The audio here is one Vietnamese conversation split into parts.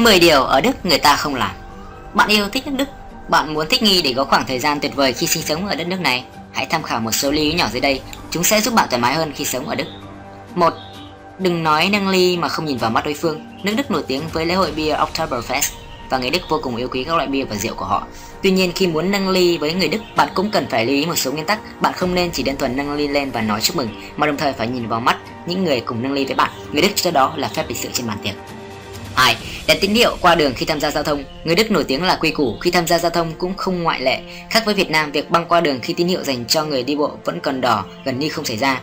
10 điều ở Đức người ta không làm Bạn yêu thích nước Đức Bạn muốn thích nghi để có khoảng thời gian tuyệt vời khi sinh sống ở đất nước này Hãy tham khảo một số lưu ý nhỏ dưới đây Chúng sẽ giúp bạn thoải mái hơn khi sống ở Đức một Đừng nói nâng ly mà không nhìn vào mắt đối phương Nước Đức nổi tiếng với lễ hội bia Oktoberfest và người Đức vô cùng yêu quý các loại bia và rượu của họ. Tuy nhiên khi muốn nâng ly với người Đức, bạn cũng cần phải lưu ý một số nguyên tắc. Bạn không nên chỉ đơn thuần nâng ly lên và nói chúc mừng, mà đồng thời phải nhìn vào mắt những người cùng nâng ly với bạn. Người Đức cho đó là phép lịch sự trên bàn tiệc. Đèn tín hiệu qua đường khi tham gia giao thông. Người Đức nổi tiếng là quy củ khi tham gia giao thông cũng không ngoại lệ. Khác với Việt Nam, việc băng qua đường khi tín hiệu dành cho người đi bộ vẫn còn đỏ gần như không xảy ra.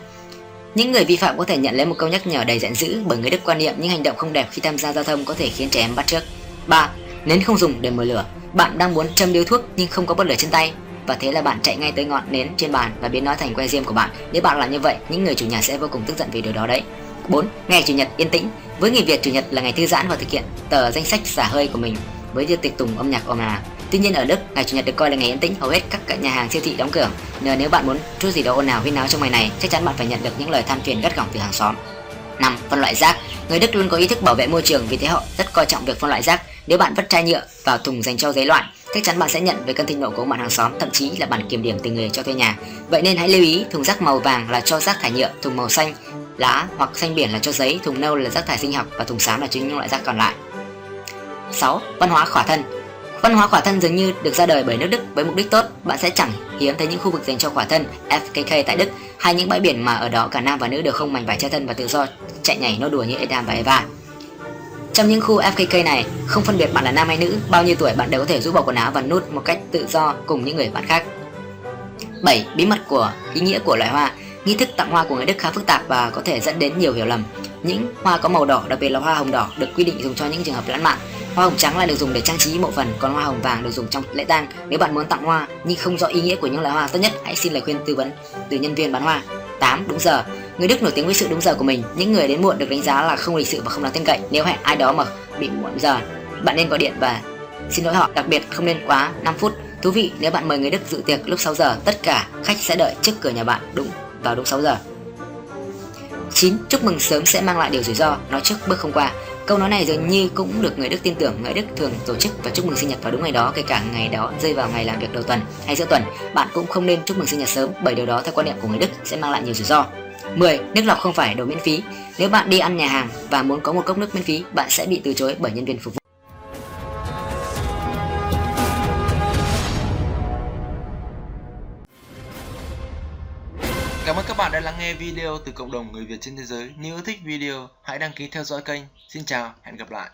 Những người vi phạm có thể nhận lấy một câu nhắc nhở đầy giận dữ bởi người Đức quan niệm những hành động không đẹp khi tham gia giao thông có thể khiến trẻ em bắt trước. 3. Nến không dùng để mở lửa. Bạn đang muốn châm điếu thuốc nhưng không có bật lửa trên tay và thế là bạn chạy ngay tới ngọn nến trên bàn và biến nó thành que diêm của bạn. Nếu bạn làm như vậy, những người chủ nhà sẽ vô cùng tức giận vì điều đó đấy. 4. Ngày chủ nhật yên tĩnh. Với người Việt chủ nhật là ngày thư giãn và thực hiện tờ danh sách xả hơi của mình với việc tiệc tùng âm nhạc ồn ào. Tuy nhiên ở Đức, ngày chủ nhật được coi là ngày yên tĩnh, hầu hết các nhà hàng siêu thị đóng cửa. Nên nếu bạn muốn chút gì đó ồn ào huyên náo trong ngày này, chắc chắn bạn phải nhận được những lời than phiền gắt gỏng từ hàng xóm. 5. Phân loại rác. Người Đức luôn có ý thức bảo vệ môi trường vì thế họ rất coi trọng việc phân loại rác. Nếu bạn vứt chai nhựa vào thùng dành cho giấy loại, chắc chắn bạn sẽ nhận về cơn thịnh nộ của bạn hàng xóm, thậm chí là bản kiểm điểm từ người cho thuê nhà. Vậy nên hãy lưu ý, thùng rác màu vàng là cho rác thải nhựa, thùng màu xanh lá hoặc xanh biển là cho giấy, thùng nâu là rác thải sinh học và thùng xám là chính những loại rác còn lại. 6. Văn hóa khỏa thân Văn hóa khỏa thân dường như được ra đời bởi nước Đức với mục đích tốt. Bạn sẽ chẳng hiếm thấy những khu vực dành cho khỏa thân FKK tại Đức hay những bãi biển mà ở đó cả nam và nữ đều không mảnh vải che thân và tự do chạy nhảy nô đùa như Adam và Eva. Trong những khu FKK này, không phân biệt bạn là nam hay nữ, bao nhiêu tuổi bạn đều có thể rũ bỏ quần áo và nút một cách tự do cùng những người bạn khác. 7. Bí mật của ý nghĩa của loài hoa Nghi thức tặng hoa của người Đức khá phức tạp và có thể dẫn đến nhiều hiểu lầm. Những hoa có màu đỏ, đặc biệt là hoa hồng đỏ, được quy định dùng cho những trường hợp lãng mạn. Hoa hồng trắng lại được dùng để trang trí mộ phần, còn hoa hồng vàng được dùng trong lễ tang. Nếu bạn muốn tặng hoa nhưng không rõ ý nghĩa của những loại hoa, tốt nhất hãy xin lời khuyên tư vấn từ nhân viên bán hoa. 8. Đúng giờ Người Đức nổi tiếng với sự đúng giờ của mình. Những người đến muộn được đánh giá là không lịch sự và không đáng tin cậy. Nếu hẹn ai đó mà bị muộn giờ, bạn nên gọi điện và xin lỗi họ. Đặc biệt không nên quá 5 phút. Thú vị, nếu bạn mời người Đức dự tiệc lúc 6 giờ, tất cả khách sẽ đợi trước cửa nhà bạn đúng vào đúng 6 giờ. 9. Chúc mừng sớm sẽ mang lại điều rủi ro, nói trước bước không qua. Câu nói này dường như cũng được người Đức tin tưởng, người Đức thường tổ chức và chúc mừng sinh nhật vào đúng ngày đó, kể cả ngày đó rơi vào ngày làm việc đầu tuần hay giữa tuần. Bạn cũng không nên chúc mừng sinh nhật sớm bởi điều đó theo quan niệm của người Đức sẽ mang lại nhiều rủi ro. 10. Nước lọc không phải đồ miễn phí. Nếu bạn đi ăn nhà hàng và muốn có một cốc nước miễn phí, bạn sẽ bị từ chối bởi nhân viên phục vụ. Cảm ơn các bạn đã lắng nghe video từ cộng đồng người Việt trên thế giới. Nếu thích video, hãy đăng ký theo dõi kênh. Xin chào, hẹn gặp lại.